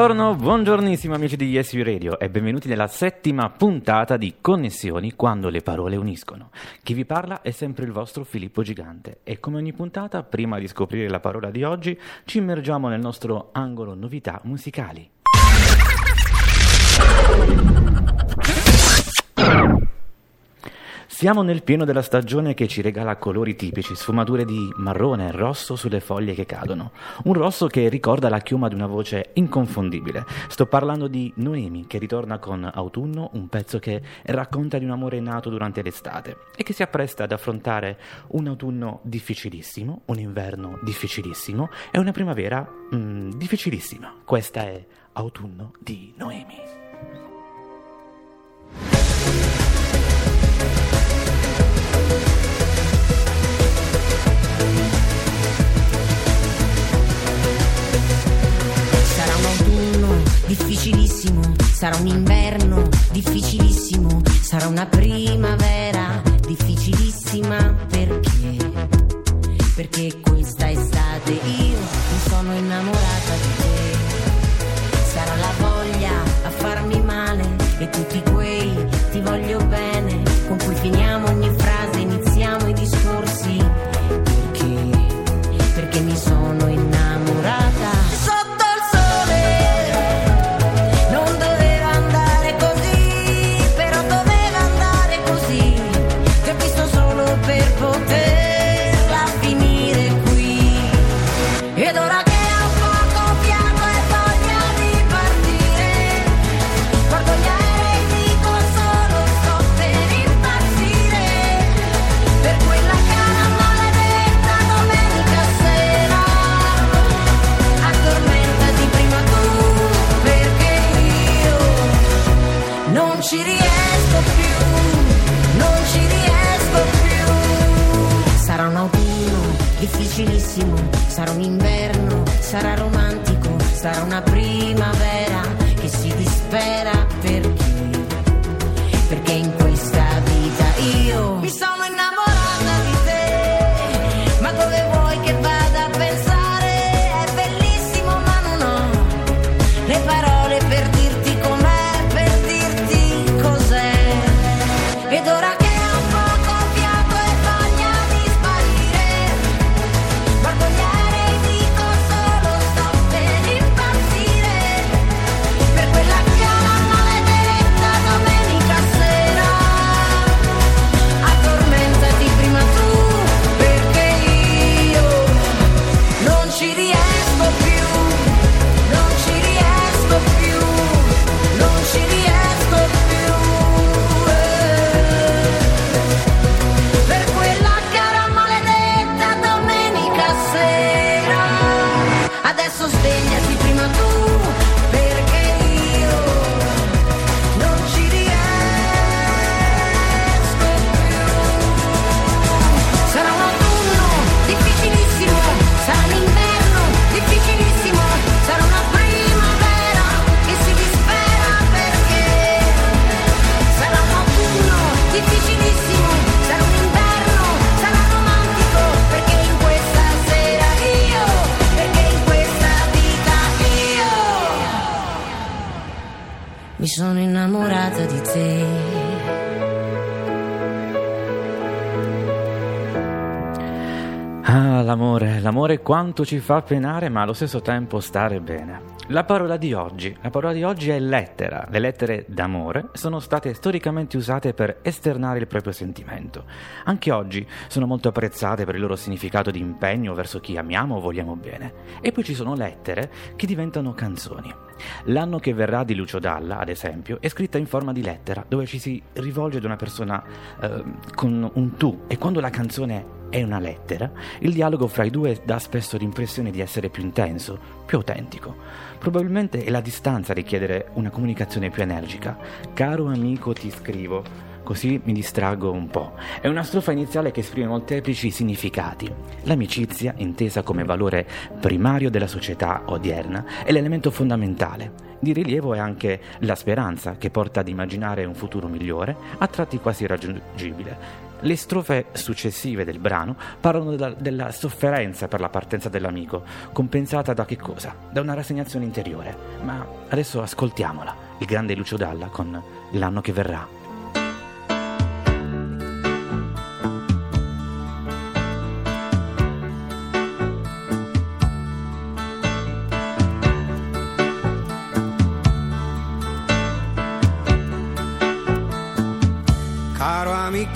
Buongiorno, buongiornissimo amici di You Radio e benvenuti nella settima puntata di Connessioni quando le parole uniscono. Chi vi parla è sempre il vostro Filippo Gigante e come ogni puntata, prima di scoprire la parola di oggi, ci immergiamo nel nostro angolo novità musicali. Siamo nel pieno della stagione che ci regala colori tipici, sfumature di marrone e rosso sulle foglie che cadono. Un rosso che ricorda la chioma di una voce inconfondibile. Sto parlando di Noemi che ritorna con Autunno, un pezzo che racconta di un amore nato durante l'estate e che si appresta ad affrontare un autunno difficilissimo, un inverno difficilissimo e una primavera mm, difficilissima. Questa è Autunno di Noemi. Sarà un inverno difficilissimo, sarà una primavera Sarà un difficilissimo Sarà un inverno Sarà romantico Sarà una primavera Che si dispera l'amore quanto ci fa penare, ma allo stesso tempo stare bene. La parola di oggi, la parola di oggi è lettera. Le lettere d'amore sono state storicamente usate per esternare il proprio sentimento. Anche oggi sono molto apprezzate per il loro significato di impegno verso chi amiamo o vogliamo bene. E poi ci sono lettere che diventano canzoni. L'anno che verrà di Lucio Dalla, ad esempio, è scritta in forma di lettera, dove ci si rivolge ad una persona eh, con un tu e quando la canzone è una lettera, il dialogo fra i due dà spesso l'impressione di essere più intenso, più autentico. Probabilmente è la distanza a richiedere una comunicazione più energica. Caro amico, ti scrivo, così mi distraggo un po'. È una strofa iniziale che esprime molteplici significati. L'amicizia, intesa come valore primario della società odierna, è l'elemento fondamentale. Di rilievo è anche la speranza, che porta ad immaginare un futuro migliore, a tratti quasi irraggiungibile. Le strofe successive del brano parlano da, della sofferenza per la partenza dell'amico, compensata da che cosa? Da una rassegnazione interiore. Ma adesso ascoltiamola, il grande Lucio Dalla con L'anno che verrà.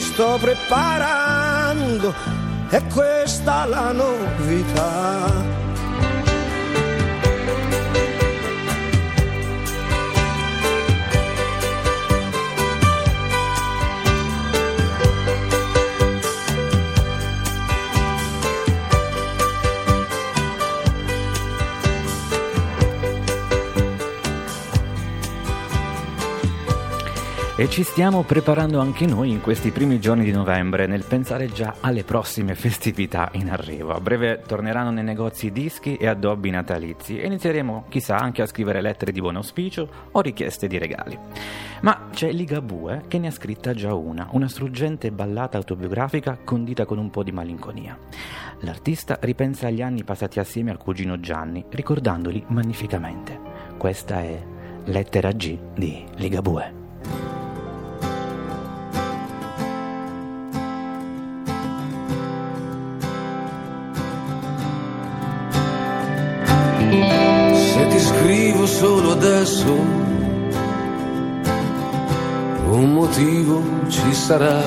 Sto preparando, è questa la novità. E ci stiamo preparando anche noi in questi primi giorni di novembre nel pensare già alle prossime festività in arrivo. A breve torneranno nei negozi dischi e addobbi natalizi e inizieremo, chissà, anche a scrivere lettere di buon auspicio o richieste di regali. Ma c'è Ligabue che ne ha scritta già una, una struggente ballata autobiografica condita con un po' di malinconia. L'artista ripensa agli anni passati assieme al cugino Gianni, ricordandoli magnificamente. Questa è Lettera G di Ligabue. Solo un motivo ci sarà.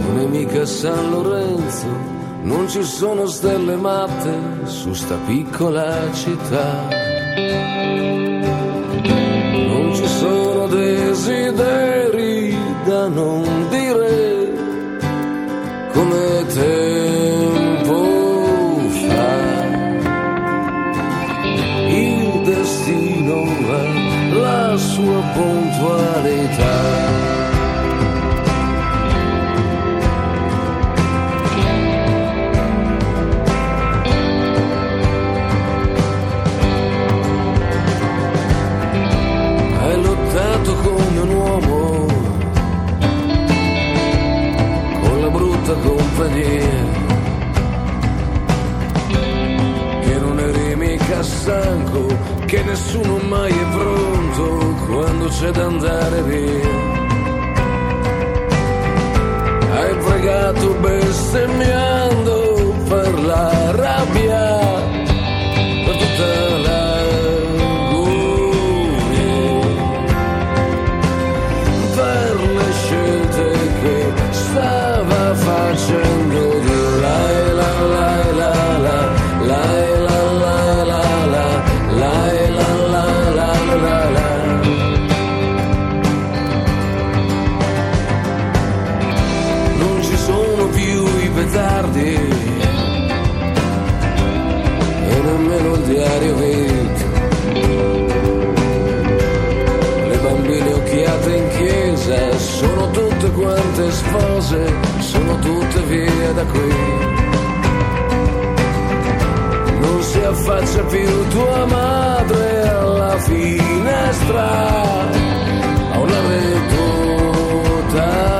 Non è mica San Lorenzo, non ci sono stelle matte su sta piccola città. Non ci sono desideri Hai lottato come un uomo con la brutta compagnia mica stanco, che nessuno mai è pronto quando c'è da andare via. Hai pregato bestemmiando spose sono tutte via da qui. Non si affaccia più tua madre alla finestra a una retutaca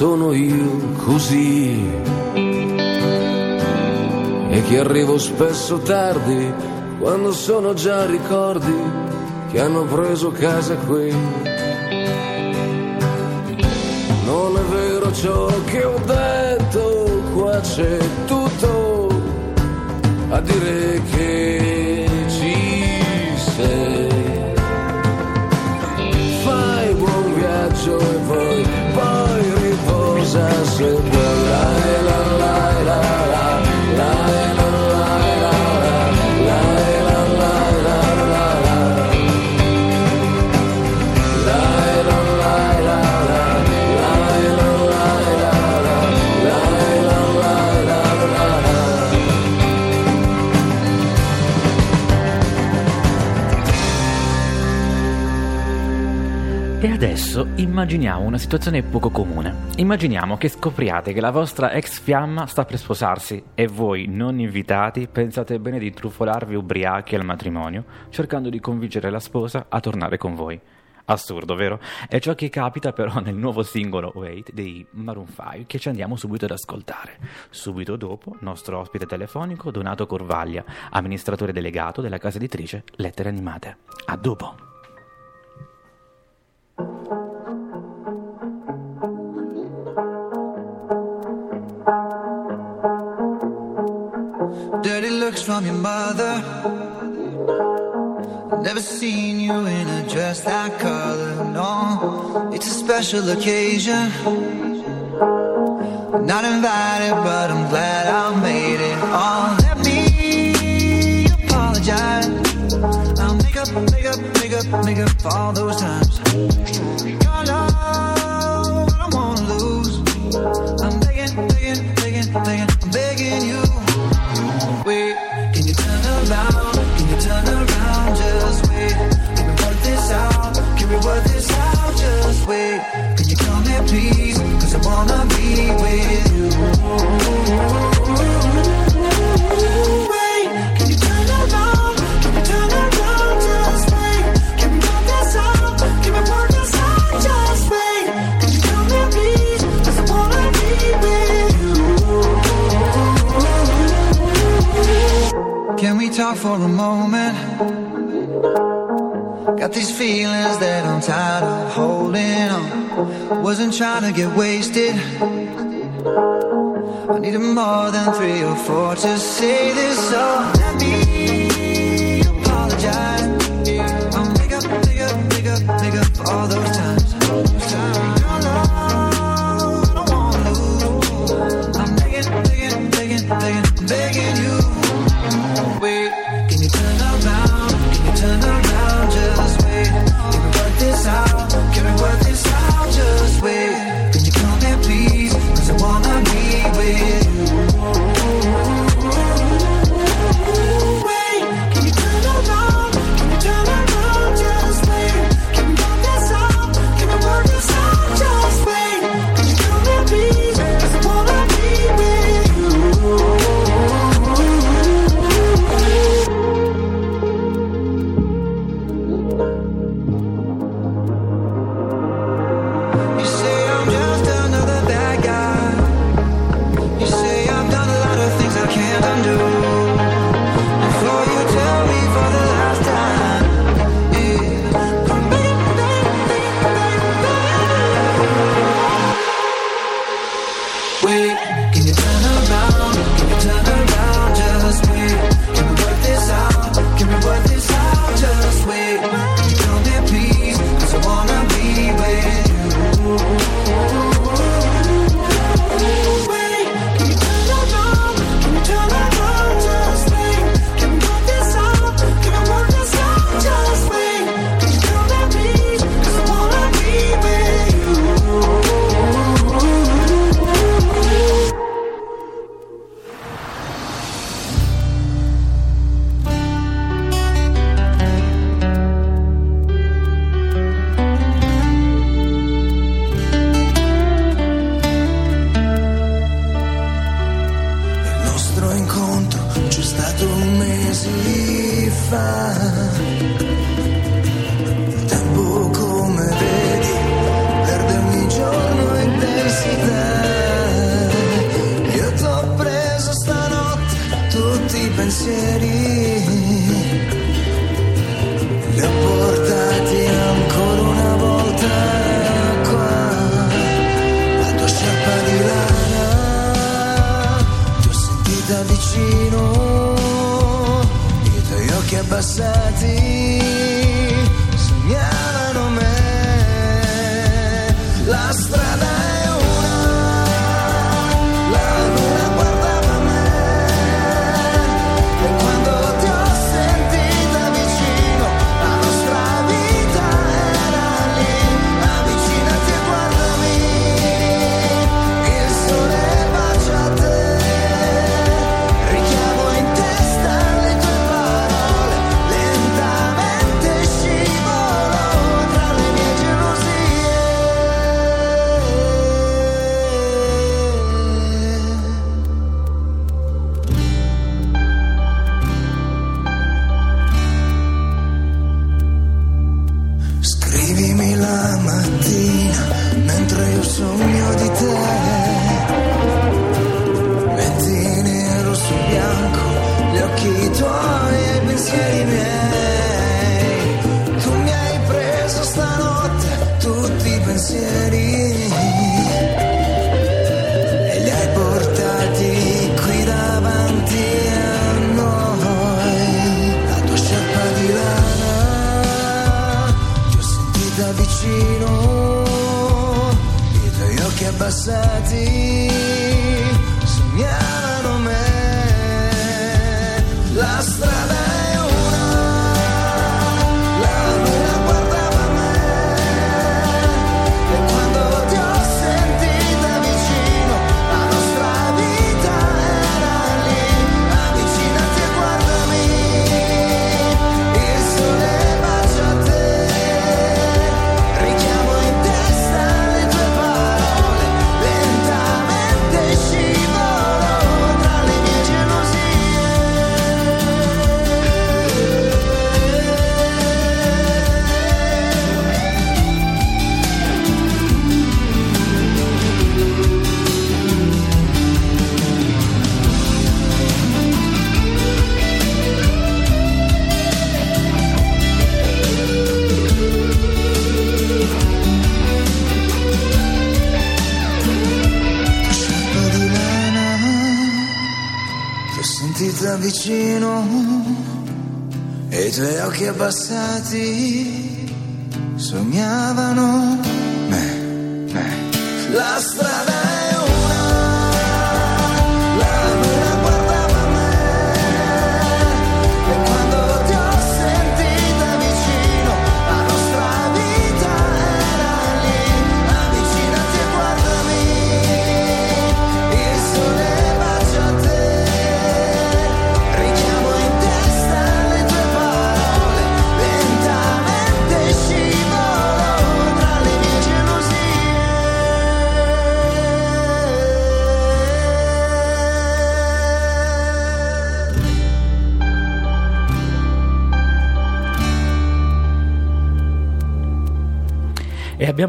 sono io così. E che arrivo spesso tardi, quando sono già ricordi che hanno preso casa qui. Non è vero ciò che ho detto, qua c'è tutto a dire che ci sei. Adesso immaginiamo una situazione poco comune. Immaginiamo che scopriate che la vostra ex fiamma sta per sposarsi e voi, non invitati, pensate bene di trufolarvi ubriachi al matrimonio, cercando di convincere la sposa a tornare con voi. Assurdo, vero? È ciò che capita però nel nuovo singolo Wait dei Maroon 5 che ci andiamo subito ad ascoltare. Subito dopo, nostro ospite telefonico Donato Corvaglia, amministratore delegato della casa editrice Lettere Animate. A dopo! Dirty looks from your mother. Never seen you in a dress that color. No, it's a special occasion. Not invited, but I'm glad I made it. Oh, let me apologize. I'll make up, make up, make up, make up all those times. Your love, for a moment? Got these feelings that I'm tired of holding on. Wasn't trying to get wasted. I needed more than three or four to say this. So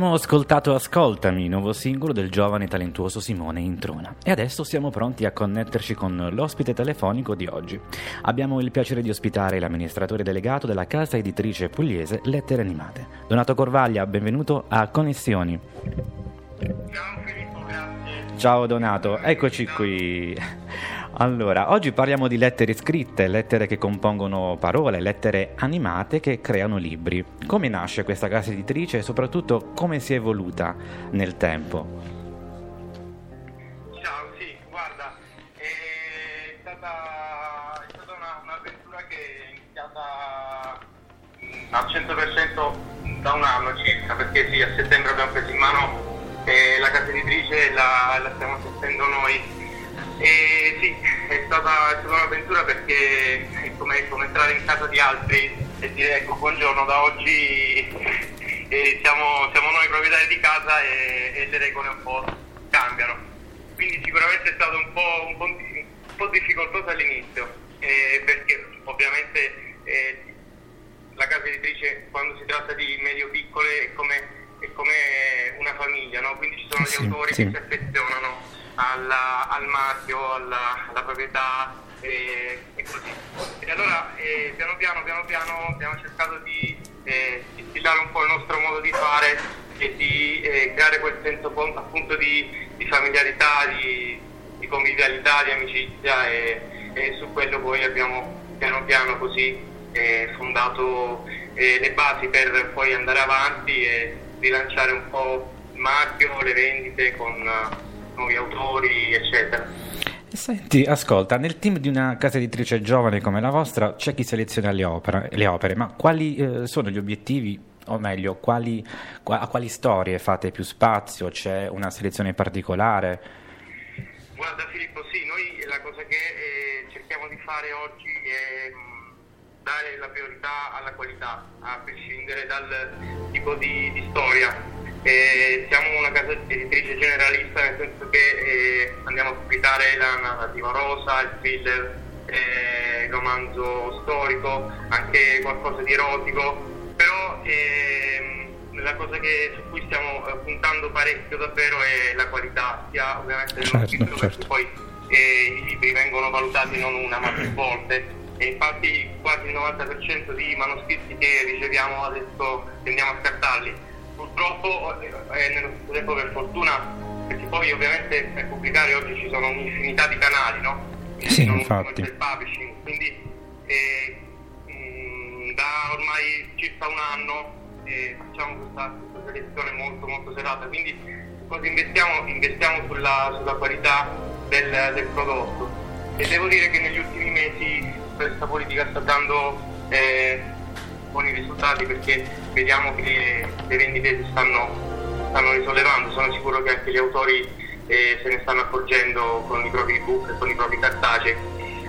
abbiamo ascoltato Ascoltami, nuovo singolo del giovane talentuoso Simone Introna. E adesso siamo pronti a connetterci con l'ospite telefonico di oggi. Abbiamo il piacere di ospitare l'amministratore delegato della casa editrice pugliese Lettere Animate. Donato Corvaglia, benvenuto a Connessioni. Ciao Filippo, grazie. Ciao Donato, eccoci qui. Allora, oggi parliamo di lettere scritte, lettere che compongono parole, lettere animate che creano libri. Come nasce questa casa editrice e soprattutto come si è evoluta nel tempo? Ciao, sì, guarda, è stata, è stata una- un'avventura che è iniziata mm, al 100% da un anno circa, perché sì, a settembre abbiamo preso in mano eh, la casa editrice e la, la stiamo gestendo noi. Stata, è stata un'avventura perché è come, come entrare in casa di altri e dire ecco buongiorno, da oggi eh, siamo, siamo noi proprietari di casa e, e le regole un po' cambiano. Quindi sicuramente è stato un po', un po', un po' difficoltoso all'inizio, eh, perché ovviamente eh, la casa editrice quando si tratta di medio piccole è come, è come una famiglia, no? quindi ci sono Sì, gli autori sì. che si affezionano alla- al marchio, alla, alla proprietà e, e così. E allora eh, piano piano, piano piano abbiamo cercato di eh, distillare un po' il nostro modo di fare e di eh, creare quel senso appunto di, di familiarità, di, di convivialità, di amicizia e, e su quello poi abbiamo piano piano così eh, fondato eh, le basi per poi andare avanti e rilanciare un po' il marchio, le vendite con nuovi autori, eccetera. Senti, ascolta, nel team di una casa editrice giovane come la vostra c'è chi seleziona le opere, le opere ma quali eh, sono gli obiettivi, o meglio, quali, qua- a quali storie fate più spazio? C'è una selezione particolare? Guarda Filippo, sì, noi la cosa che eh, cerchiamo di fare oggi è mh, dare la priorità alla qualità, a prescindere dal tipo di, di storia. Eh, siamo una casa editrice generalista nel senso che eh, andiamo a pubblicare la narrativa rosa, il thriller, eh, il romanzo storico, anche qualcosa di erotico, però ehm, la cosa che, su cui stiamo eh, puntando parecchio davvero è la qualità, sia ovviamente dello Certo, scritto certo. perché poi eh, i libri vengono valutati non una ma più volte e infatti quasi il 90% di manoscritti che riceviamo adesso tendiamo a scartarli. Purtroppo eh, e nello stesso tempo per fortuna, perché poi ovviamente per pubblicare oggi ci sono un'infinità di canali, no? Sì, Non- infatti. non publishing, quindi eh, mh, da ormai circa un anno eh, facciamo questa, questa selezione molto molto serata, quindi cosa investiamo? Investiamo sulla, sulla qualità del, del prodotto e devo dire che negli ultimi mesi questa politica sta dando eh, buoni risultati perché vediamo che le vendite si stanno, stanno risollevando, sono sicuro che anche gli autori eh, se ne stanno accorgendo con i propri ebook e con i propri cartacei.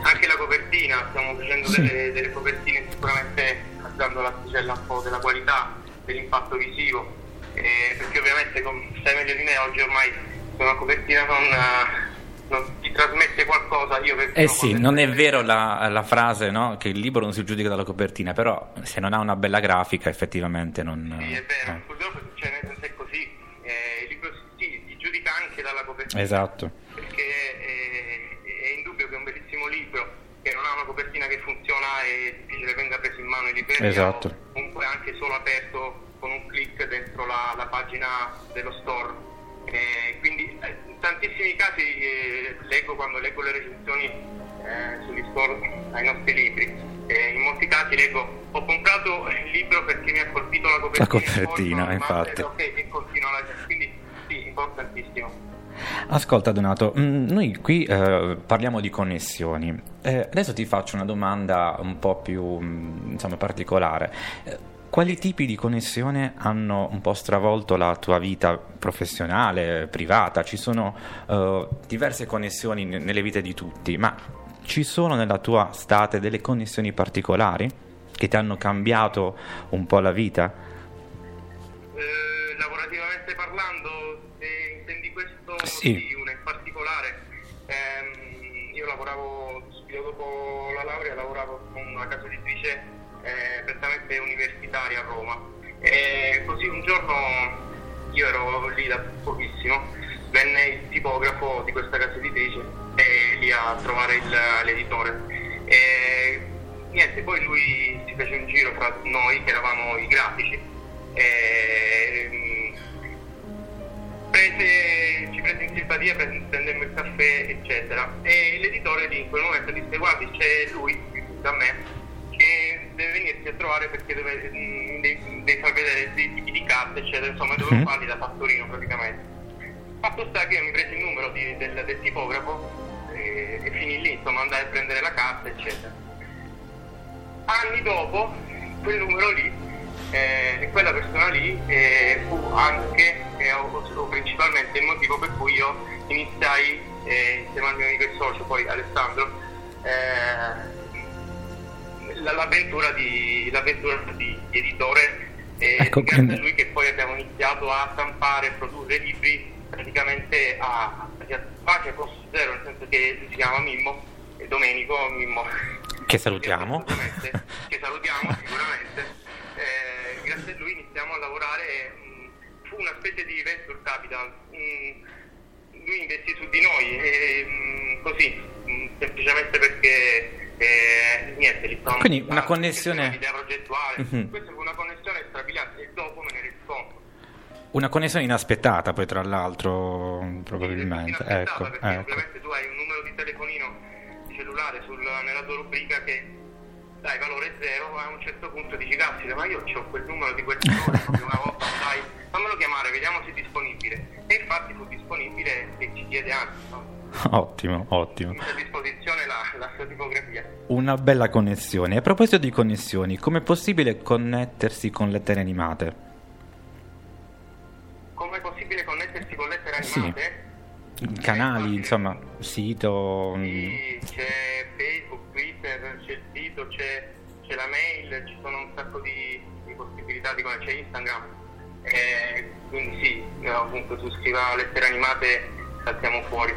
Anche la copertina, stiamo facendo Sì. delle, delle copertine sicuramente alzando l'asticella un po' della qualità, dell'impatto visivo, eh, perché ovviamente con sai meglio di me oggi ormai una copertina non, eh, non ti trasmette qualcosa, io per Eh sì, non è vero la, la frase no? che il libro non si giudica dalla copertina, però se non ha una bella grafica effettivamente non... Sì, è vero, eh. purtroppo cioè, nel senso è così, eh, il libro si, si giudica anche dalla copertina. Esatto. Perché eh, è indubbio che un bellissimo libro che non ha una copertina che funziona è difficile venga preso in mano in libreria Esatto. o comunque anche solo aperto con un click dentro la, la pagina dello store. Eh, quindi eh, in tantissimi casi eh, leggo quando leggo le recensioni eh, sugli store ai nostri libri. eh, in molti casi leggo ho comprato il libro perché mi ha colpito la copertina, La copertina, ma- infatti. ok, e continua la quindi sì, importantissimo. Ascolta Donato, mm, noi qui eh, parliamo di connessioni. Eh, adesso ti faccio una domanda un po' più mm, insomma, particolare. Quali tipi di connessione hanno un po' stravolto la tua vita professionale, privata? Ci sono eh, diverse connessioni ne- nelle vite di tutti, ma ci sono nella tua state delle connessioni particolari che ti hanno cambiato un po' la vita? Eh, lavorativamente parlando, se intendi questo, Sì. una prettamente universitaria a Roma. E così un giorno io ero lì da pochissimo, venne il tipografo di questa casa editrice e lì a trovare il- l'editore. E niente, poi lui si fece un giro fra noi che eravamo i grafici e mm, prese, ci prese in simpatia, prese- prendemmo il caffè eccetera e l'editore lì in quel momento disse guardi c'è lui da me deve venirti a trovare perché deve, mm, devi, devi far vedere dei tipi di carte eccetera insomma dovevo Mhm. farli da fattorino praticamente fatto sta che io mi presi il numero di- del, del tipografo e, e finì lì insomma andai a prendere la carta eccetera anni dopo quel numero lì eh, e quella persona lì eh, fu anche eh, o, o principalmente il motivo per cui io iniziai eh, insieme al mio amico e socio poi Alessandro eh, l'avventura, di, l'avventura di, di editore e Ecco, grazie a lui che poi abbiamo iniziato a stampare e produrre libri praticamente a, a pace costo zero nel senso che lui si chiama Mimmo e Domenico Mimmo Che salutiamo. Che salutiamo sicuramente. Eh, grazie a lui iniziamo a lavorare, mh, fu una specie di venture capital. mh, lui investì su di noi, e, mh, così, mh, semplicemente perché e niente, li sto Quindi una connessione- un'idea progettuale, Mhm. questa è una connessione strabiliante e dopo me ne rispondo. Una connessione inaspettata poi tra l'altro, probabilmente. Ecco, perché ecco. ovviamente tu hai un numero di telefonino cellulare sul- nella tua rubrica che dai valore zero, a un certo punto dici caspita ma io ho quel numero di quel proprio una volta, dai, fammelo chiamare, vediamo se è disponibile. E infatti fu disponibile e ci chiede anzi, no? Ottimo, ottimo. mette a disposizione la, la sua tipografia. Una bella connessione. A proposito di connessioni, com'è possibile connettersi con lettere animate? Come è possibile connettersi con lettere Sì. animate? Canali, insomma, sito. mm, Sì, c'è Facebook, Twitter, c'è il sito, c'è, c'è la mail, ci sono un sacco di, di possibilità di c'è Instagram. Eh, quindi sì, ovunque tu scriva lettere animate saltiamo fuori.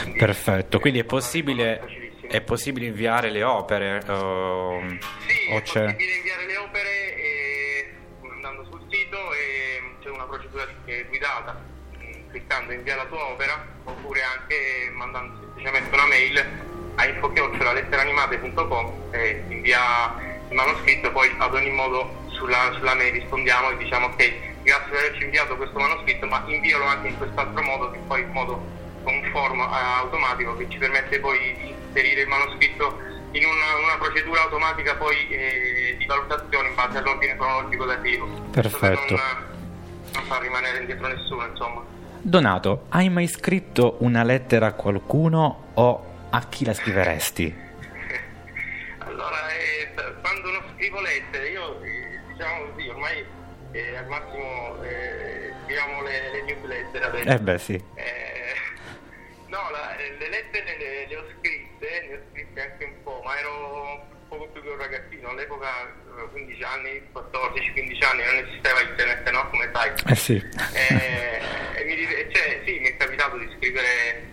Quindi, Perfetto, quindi è possibile, è possibile inviare le opere? ehm, Sì, o è c'è... possibile inviare le opere e, andando sul sito e c'è una procedura eh, guidata, mm, cliccando invia la tua opera oppure anche mandando semplicemente una mail a info-letteranimate.com e invia il manoscritto, poi ad ogni modo sulla, sulla mail rispondiamo e diciamo ok, grazie per averci inviato questo manoscritto, ma invialo anche in quest'altro modo che poi in modo un form eh, automatico che ci permette poi di inserire il manoscritto in una, una procedura automatica poi eh, di valutazione in base all'ordine cronologico dativo. Perfetto. Per Non, non far rimanere indietro nessuno, insomma. Donato, hai mai scritto una lettera a qualcuno o a chi la scriveresti? Allora, eh, quando non scrivo lettere, io eh, diciamo così, ormai eh, al massimo eh, scriviamo le, le newsletter adesso. Eh beh sì. Eh, no, la- eh, le lettere le, le ho scritte, ne ho scritte anche un po', ma ero poco più che un ragazzino, all'epoca avevo 15 anni, 14-15 anni, non esisteva internet, no? Come sai. Eh sì. Eh, e mi, cioè, sì, mi è capitato di scrivere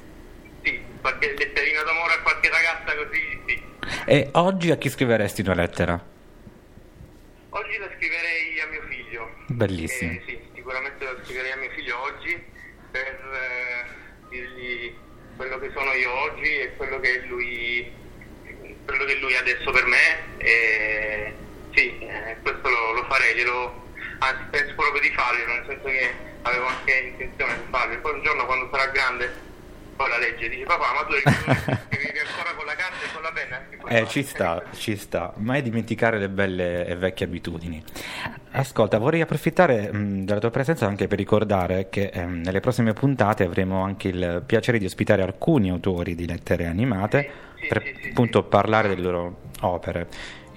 sì, qualche letterina d'amore a qualche ragazza così, sì. E oggi a chi scriveresti una lettera? Oggi la scriverei a mio figlio. Bellissimo. Eh, sì, sicuramente la scriverei a mio figlio oggi per eh, dirgli quello che sono io oggi e quello che lui, quello che lui adesso per me. E, sì, eh, questo lo, lo farei, glielo, anzi penso proprio di farglielo, nel senso che avevo anche intenzione di farlo. E poi un giorno quando sarà grande poi la legge dice papà ma tu scrivi ancora con la carta e con la penna? Eh, fare?" ci sta, ci sta. Mai dimenticare le belle e vecchie abitudini. Ascolta, vorrei approfittare mh, della tua presenza anche per ricordare che ehm, nelle prossime puntate avremo anche il piacere di ospitare alcuni autori di lettere animate Sì, sì, per sì, appunto parlare delle loro opere.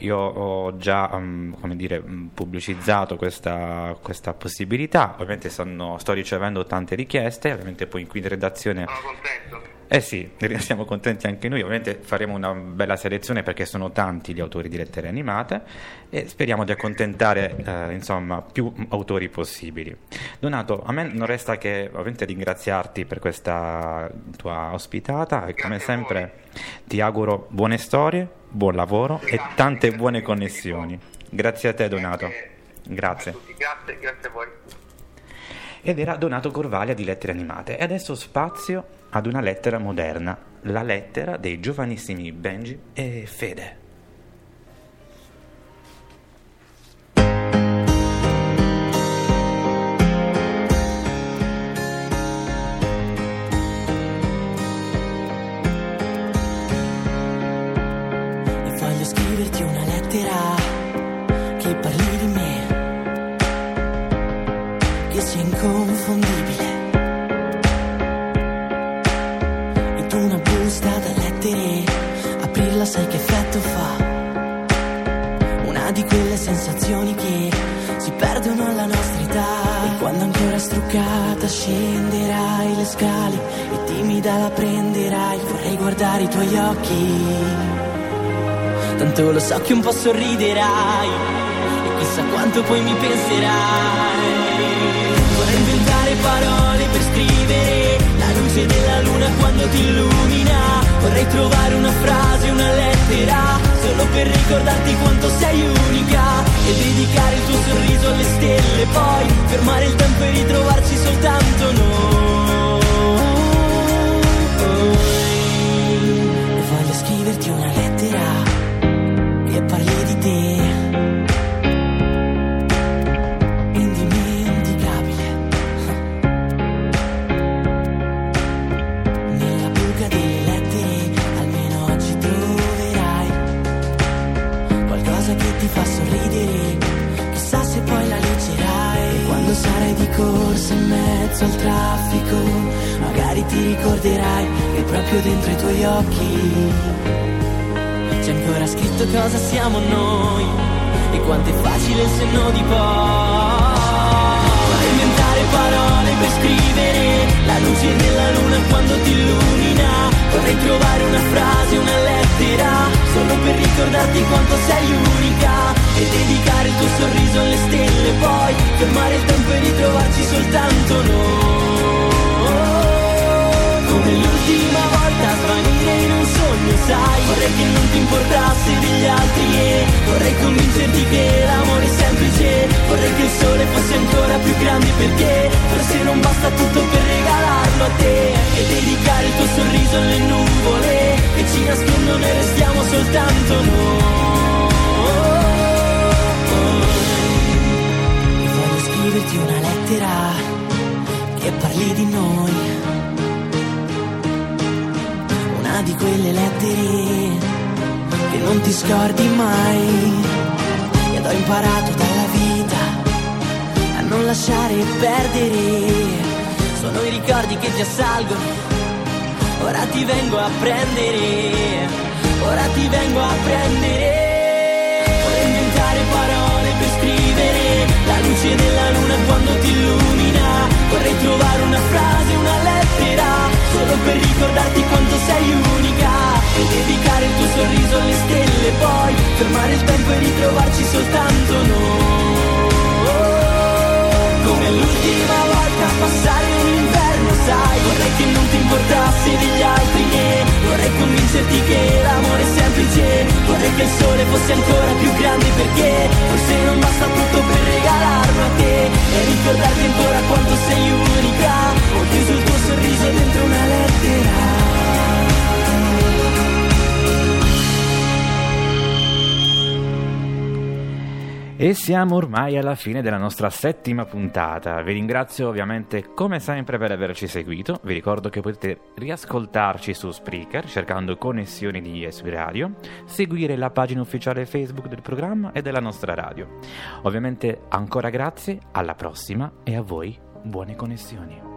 Io ho già come dire, mm, pubblicizzato questa, questa possibilità, ovviamente sono- sto ricevendo tante richieste, ovviamente poi qui in redazione Sono contento. eh sì, siamo contenti anche noi, ovviamente faremo una bella selezione perché sono tanti gli autori di lettere animate e speriamo di accontentare eh, insomma più autori possibili. Donato, a me non resta che ovviamente ringraziarti per questa tua ospitata e come sempre ti auguro buone storie, buon lavoro e tante buone connessioni. Grazie a te Donato, Grazie grazie, grazie a voi. Ed era Donato Corvalia di Lettere Animate. E adesso spazio ad una lettera moderna, la lettera dei giovanissimi Benji e Fede. Sai che effetto fa. Una di quelle sensazioni che si perdono alla nostra età. E quando ancora struccata scenderai le scale e timida la prenderai, vorrei guardare i tuoi occhi. Tanto lo so che un po' sorriderai E chissà quanto poi mi penserai Vorrei inventare parole per scrivere luce della luna quando ti illumina. Vorrei trovare una frase, una lettera Solo per ricordarti quanto sei unica. E dedicare il tuo sorriso alle stelle Poi fermare il tempo e ritrovarci soltanto noi. E Voglio scriverti una lettera E parli di te. Mezzo al traffico, magari ti ricorderai che proprio dentro i tuoi occhi c'è ancora scritto cosa siamo noi e quanto è facile il senno di poi. Inventare parole per scrivere la luce della luna quando ti illumina. Vorrei trovare una frase, una lettera, solo per ricordarti quanto sei unica e dedicare il tuo sorriso alle stelle, poi sai Vorrei che non ti importasse degli altri e vorrei convincerti che l'amore è semplice. Vorrei che il sole fosse ancora più grande perché forse non basta tutto per regalarlo a te. E dedicare il tuo sorriso alle nuvole che ci nascondono e restiamo soltanto noi. E voglio scriverti una lettera che parli di noi di quelle lettere che non ti scordi mai. Ed ho imparato dalla vita a non lasciare perdere. Sono i ricordi che ti assalgono. Ora ti vengo a prendere. Ora ti vengo a prendere. Vorrei inventare parole per scrivere la luce della luna quando ti illumina. Vorrei trovare una frase, una lettera, solo per ricordarti quanto sei unica. E dedicare il tuo sorriso alle stelle, poi fermare il tempo e ritrovarci soltanto noi. Che il sole fosse ancora più grande perché forse non basta tutto per regalarlo a te e ricordarti ancora quanto sei unica. E siamo ormai alla fine della nostra settima puntata. Vi ringrazio ovviamente come sempre per averci seguito. Vi ricordo che potete riascoltarci su Spreaker cercando connessioni di ESB Radio, seguire la pagina ufficiale Facebook del programma e della nostra radio. Ovviamente ancora grazie, alla prossima e a voi buone connessioni.